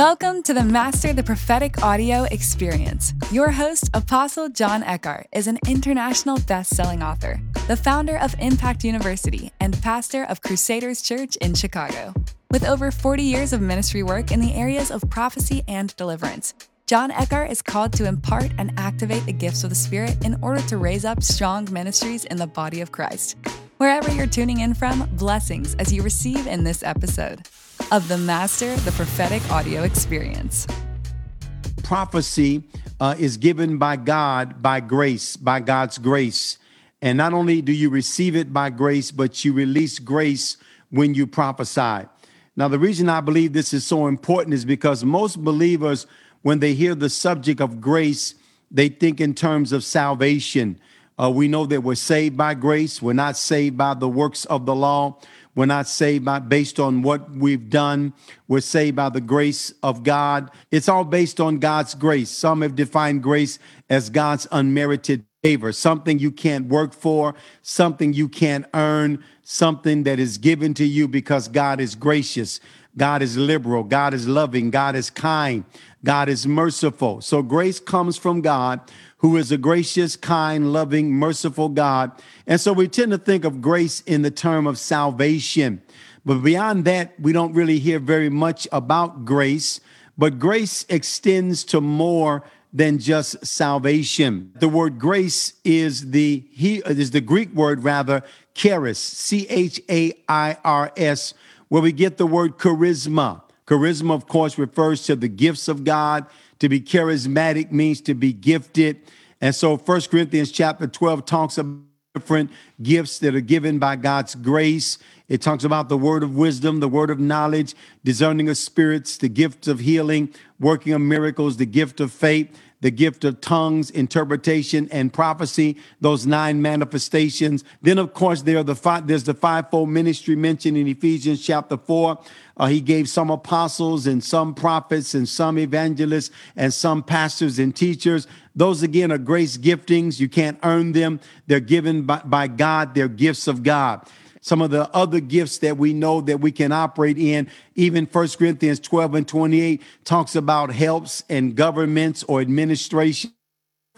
Welcome to the Master the Prophetic Audio Experience. Your host, Apostle John Eckhardt, is an international best selling author, the founder of Impact University, and pastor of Crusaders Church in Chicago. With over 40 years of ministry work in the areas of prophecy and deliverance, John Eckhardt is called to impart and activate the gifts of the Spirit in order to raise up strong ministries in the body of Christ. Wherever you're tuning in from, blessings as you receive in this episode of the Master the Prophetic Audio Experience. Prophecy uh, is given by God by grace, by God's grace. And not only do you receive it by grace, but you release grace when you prophesy. Now, the reason I believe this is so important is because most believers, when they hear the subject of grace, they think in terms of salvation. Uh, we know that we're saved by grace. We're not saved by the works of the law. We're not saved by based on what we've done. We're saved by the grace of God. It's all based on God's grace. Some have defined grace as God's unmerited favor, something you can't work for, something you can't earn, something that is given to you because God is gracious. God is liberal. God is loving. God is kind. God is merciful. So grace comes from God who is a gracious, kind, loving, merciful God. And so we tend to think of grace in the term of salvation. But beyond that, we don't really hear very much about grace. But grace extends to more than just salvation. The word grace is the he is the Greek word rather charis, C H A I R S, where we get the word charisma. Charisma, of course, refers to the gifts of God. To be charismatic means to be gifted. And so First Corinthians chapter 12 talks about different gifts that are given by God's grace. It talks about the word of wisdom, the word of knowledge, discerning of spirits, the gift of healing, working of miracles, the gift of faith, the gift of tongues, interpretation, and prophecy, those nine manifestations. Then, of course, there are the five, there's the fivefold ministry mentioned in Ephesians chapter 4. Uh, he gave some apostles and some prophets and some evangelists and some pastors and teachers. Those, again, are grace giftings. You can't earn them. They're given by, by God, they're gifts of God some of the other gifts that we know that we can operate in. Even 1 Corinthians 12 and 28 talks about helps and governments or administration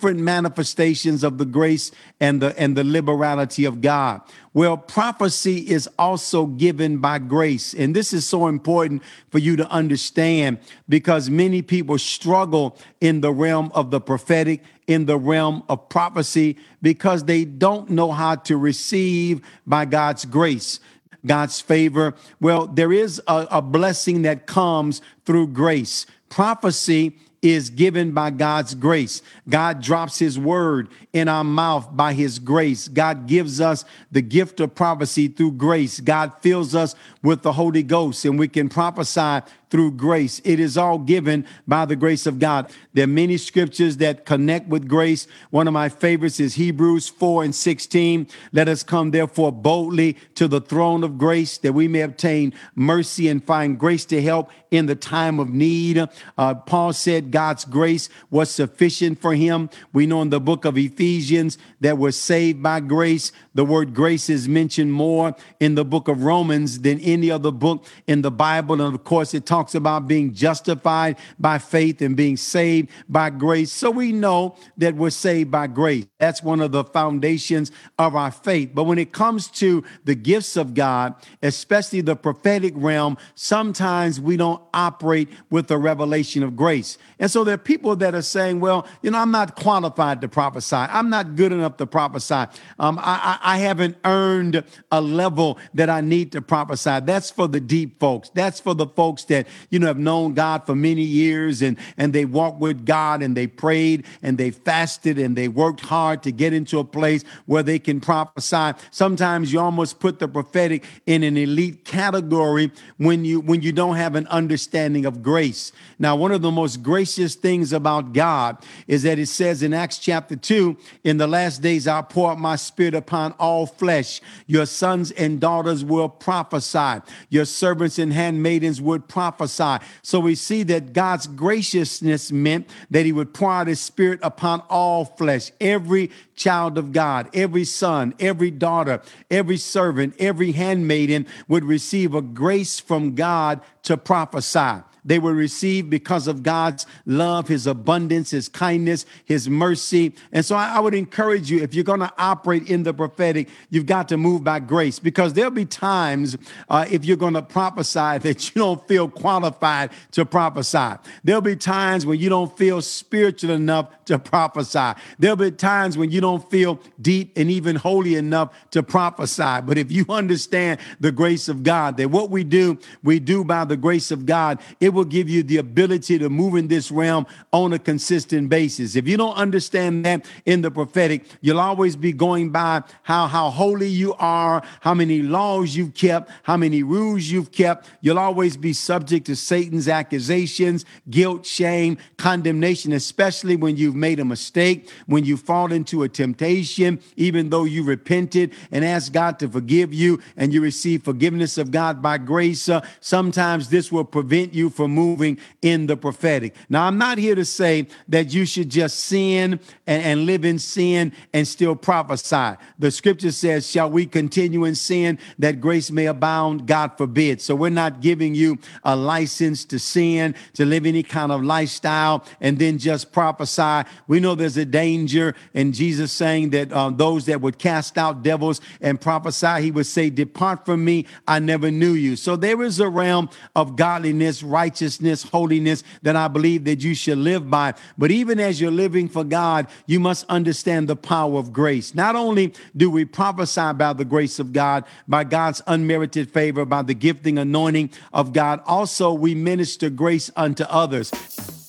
different manifestations of the grace and the and the liberality of God. Well, prophecy is also given by grace. And this is so important for you to understand because many people struggle in the realm of the prophetic, in the realm of prophecy because they don't know how to receive by God's grace. God's favor. Well, there is a, a blessing that comes through grace. Prophecy is given by God's grace. God drops his word in our mouth by his grace. God gives us the gift of prophecy through grace. God fills us with the Holy Ghost and we can prophesy through grace. It is all given by the grace of God. There are many scriptures that connect with grace. One of my favorites is Hebrews 4 and 16. Let us come therefore boldly to the throne of grace that we may obtain mercy and find grace to help in the time of need. Uh, Paul said God's grace was sufficient for him. We know in the book of Ephesians that we're saved by grace. The word grace is mentioned more in the book of Romans than any other book in the Bible. And of course, it talks talks about being justified by faith and being saved by grace. So we know that we're saved by grace. That's one of the foundations of our faith. But when it comes to the gifts of God, especially the prophetic realm, sometimes we don't operate with the revelation of grace. And so there are people that are saying, well, you know, I'm not qualified to prophesy. I'm not good enough to prophesy. Um, I, I, I haven't earned a level that I need to prophesy. That's for the deep folks. That's for the folks that you know, have known God for many years and, and they walked with God and they prayed and they fasted and they worked hard to get into a place where they can prophesy. Sometimes you almost put the prophetic in an elite category when you when you don't have an understanding of grace. Now, one of the most gracious things about God is that it says in Acts chapter 2, in the last days I'll pour out my spirit upon all flesh. Your sons and daughters will prophesy. Your servants and handmaidens would prophesy prophesy. So we see that God's graciousness meant that he would pour out his spirit upon all flesh, every child of God, every son, every daughter, every servant, every handmaiden would receive a grace from God to prophesy. They will receive because of God's love, His abundance, His kindness, His mercy. And so I, I would encourage you, if you're going to operate in the prophetic, you've got to move by grace because there'll be times uh, if you're going to prophesy that you don't feel qualified to prophesy. There'll be times when you don't feel spiritual enough to prophesy. There'll be times when you don't feel deep and even holy enough to prophesy. But if you understand the grace of God, that what we do, we do by the grace of God, it will give you the ability to move in this realm on a consistent basis. If you don't understand that in the prophetic, you'll always be going by how, how holy you are, how many laws you've kept, how many rules you've kept. You'll always be subject to Satan's accusations, guilt, shame, condemnation, especially when you've made a mistake, when you fall into a temptation, even though you repented and asked God to forgive you and you receive forgiveness of God by grace. Uh, sometimes this will prevent you from moving in the prophetic. Now, I'm not here to say that you should just sin and, and live in sin and still prophesy. The scripture says, Shall we continue in sin that grace may abound? God forbid. So we're not giving you a license to sin, to live any kind of lifestyle, and then just prophesy. We know there's a danger in Jesus saying that uh, those that would cast out devils and prophesy, he would say, Depart from me, I never knew you. So there is a realm of godliness, righteousness, holiness that I believe that you should live by. But even as you're living for God, you must understand the power of grace. Not only do we prophesy about the grace of God by God's unmerited favor, by the gifting anointing of God, also we minister grace unto others.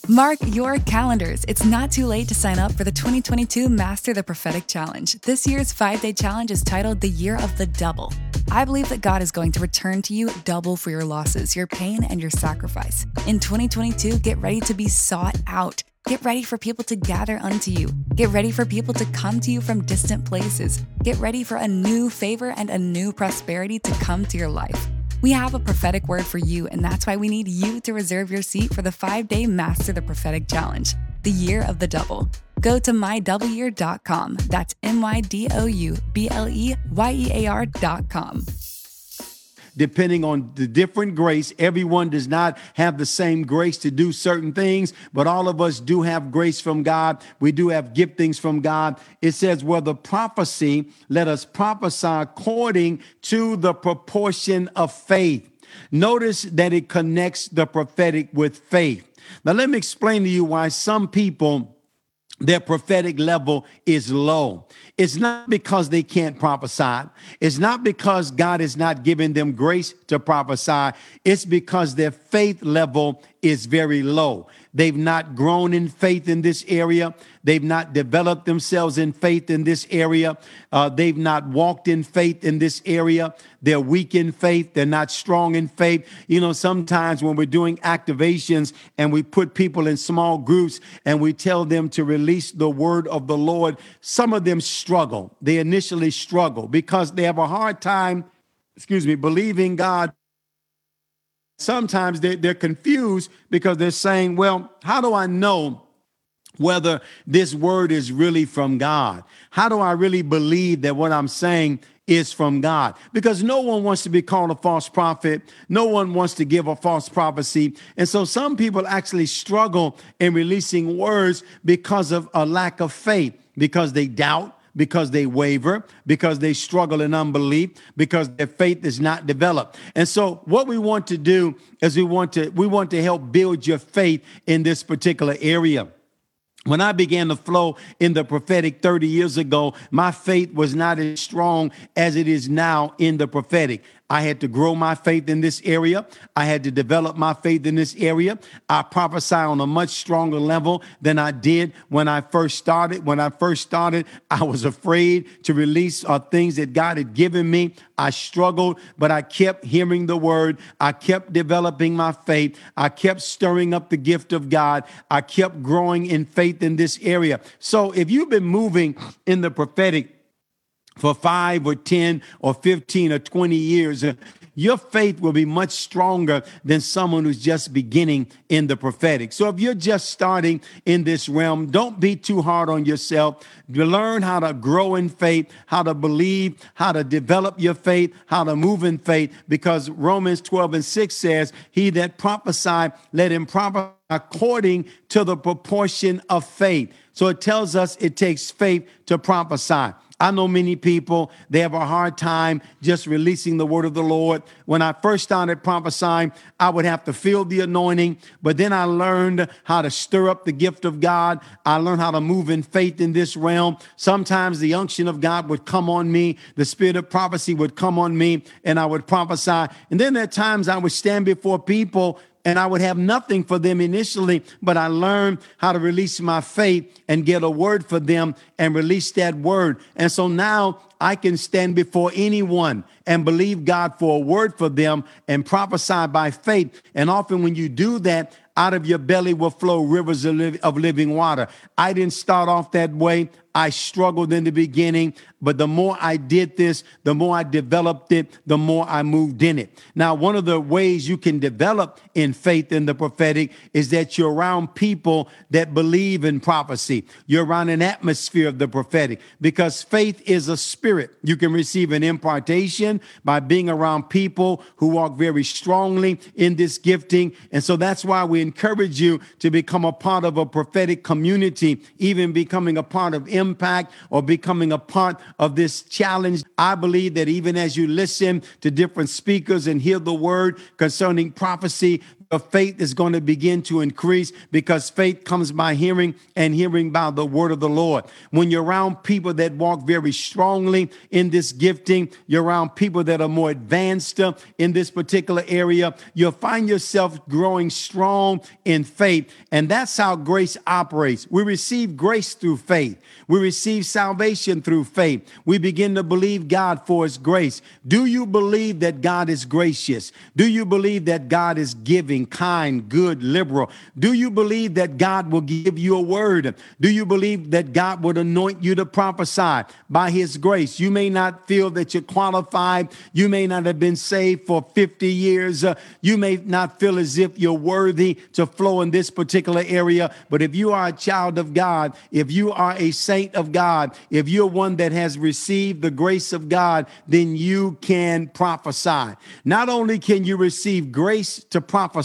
Mark your calendars. It's not too late to sign up for the 2022 Master the Prophetic Challenge. This year's five day challenge is titled The Year of the Double. I believe that God is going to return to you double for your losses, your pain, and your sacrifice. In 2022, get ready to be sought out. Get ready for people to gather unto you. Get ready for people to come to you from distant places. Get ready for a new favor and a new prosperity to come to your life. We have a prophetic word for you, and that's why we need you to reserve your seat for the five day Master the Prophetic Challenge, the year of the double. Go to mydouble.com. That's M Y D O U B L E Y E A R.com depending on the different grace. Everyone does not have the same grace to do certain things, but all of us do have grace from God. We do have giftings from God. It says, well, the prophecy, let us prophesy according to the proportion of faith. Notice that it connects the prophetic with faith. Now, let me explain to you why some people their prophetic level is low. It's not because they can't prophesy. It's not because God is not giving them grace to prophesy. It's because their faith level is very low. They've not grown in faith in this area. They've not developed themselves in faith in this area. Uh, they've not walked in faith in this area. They're weak in faith. They're not strong in faith. You know, sometimes when we're doing activations and we put people in small groups and we tell them to release the word of the Lord, some of them struggle. They initially struggle because they have a hard time, excuse me, believing God sometimes they're, they're confused because they're saying, well, how do I know whether this word is really from God? How do I really believe that what I'm saying is from God? Because no one wants to be called a false prophet. No one wants to give a false prophecy. And so some people actually struggle in releasing words because of a lack of faith, because they doubt because they waver, because they struggle in unbelief, because their faith is not developed. And so what we want to do is we want to we want to help build your faith in this particular area. When I began to flow in the prophetic 30 years ago, my faith was not as strong as it is now in the prophetic. I had to grow my faith in this area. I had to develop my faith in this area. I prophesy on a much stronger level than I did when I first started. When I first started, I was afraid to release uh, things that God had given me. I struggled, but I kept hearing the word. I kept developing my faith. I kept stirring up the gift of God. I kept growing in faith in this area. So if you've been moving in the prophetic, for five or 10 or 15 or 20 years, uh, your faith will be much stronger than someone who's just beginning in the prophetic. So if you're just starting in this realm, don't be too hard on yourself. Learn how to grow in faith, how to believe, how to develop your faith, how to move in faith, because Romans 12 and 6 says, He that prophesy, let him prophesy according to the proportion of faith. So it tells us it takes faith to prophesy. I know many people, they have a hard time just releasing the word of the Lord. When I first started prophesying, I would have to feel the anointing, but then I learned how to stir up the gift of God. I learned how to move in faith in this realm. Sometimes the unction of God would come on me, the spirit of prophecy would come on me, and I would prophesy. And then at times I would stand before people and I would have nothing for them initially, but I learned how to release my faith and get a word for them and release that word. And so now I can stand before anyone and believe God for a word for them and prophesy by faith. And often when you do that, out of your belly will flow rivers of, living water. I didn't start off that way. I struggled in the beginning, but the more I did this, the more I developed it, the more I moved in it. Now, one of the ways you can develop in faith in the prophetic is that you're around people that believe in prophecy. You're around an atmosphere of the prophetic because faith is a spirit. You can receive an impartation by being around people who walk very strongly in this gifting. And so that's why we encourage you to become a part of a prophetic community, even becoming a part of impact or becoming a part of this challenge. I believe that even as you listen to different speakers and hear the word concerning prophecy, your faith is going to begin to increase because faith comes by hearing and hearing by the word of the Lord. When you're around people that walk very strongly in this gifting, you're around people that are more advanced in this particular area, you'll find yourself growing strong in faith. And that's how grace operates. We receive grace through faith. We receive salvation through faith. We begin to believe God for his grace. Do you believe that God is gracious? Do you believe that God is giving, kind, good, liberal? Do you believe that God will give you a word? Do you believe that God would anoint you to prophesy by his grace? You may not feel that you're qualified. You may not have been saved for 50 years. Uh, you may not feel as if you're worthy to flow in this particular area. But if you are a child of God, if you are a saint of God, if you're one that has received the grace of God, then you can prophesy. Not only can you receive grace to prophesy,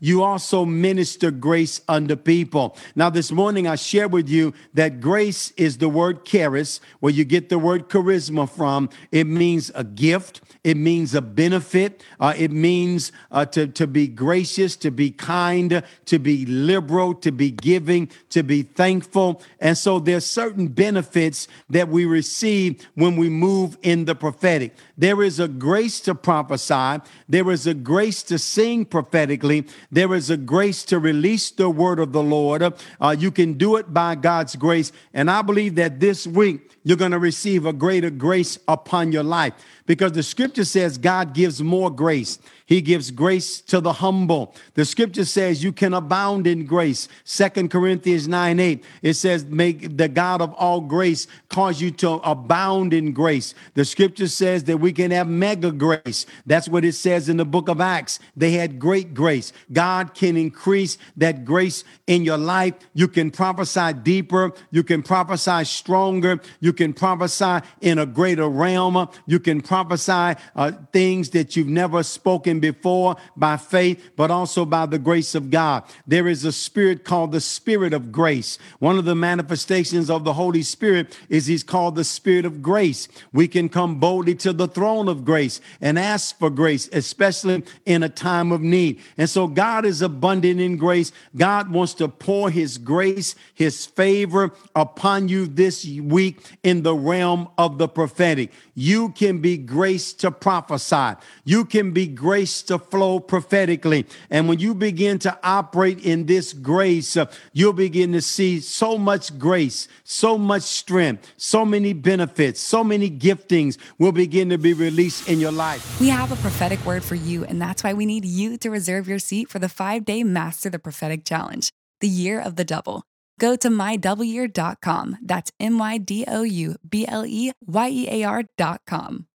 you also minister grace unto people. Now, this morning I share with you that grace is the word charis, where you get the word charisma from. It means a gift. It means a benefit. Uh, it means uh, to, to be gracious, to be kind, to be liberal, to be giving, to be thankful. And so there's certain benefits that we receive when we move in the prophetic. There is a grace to prophesy. There is a grace to sing prophetically. There is a grace to release the word of the Lord. Uh, you can do it by God's grace. And I believe that this week you're going to receive a greater grace upon your life because the scripture says God gives more grace. He gives grace to the humble. The scripture says you can abound in grace. Second Corinthians 9 8, it says, Make the God of all grace cause you to abound in grace. The scripture says that we can have mega grace. That's what it says in the book of Acts. They had great grace. God can increase that grace in your life. You can prophesy deeper. You can prophesy stronger. You can prophesy in a greater realm. You can prophesy uh, things that you've never spoken before by faith, but also by the grace of God. There is a spirit called the Spirit of grace. One of the manifestations of the Holy Spirit is He's called the Spirit of grace. We can come boldly to the throne of grace and ask for grace, especially in a time of need. And so God is abundant in grace. God wants to pour His grace, His favor upon you this week in the realm of the prophetic. You can be graced to prophesy. You can be graced to flow prophetically. And when you begin to operate in this grace, uh, you'll begin to see so much grace, so much strength, so many benefits, so many giftings will begin to be released in your life. We have a prophetic word for you, and that's why we need you to reserve your seat for the five day Master the Prophetic Challenge, the year of the double. Go to mydouble That's M Y D O U B L E Y E A R.com.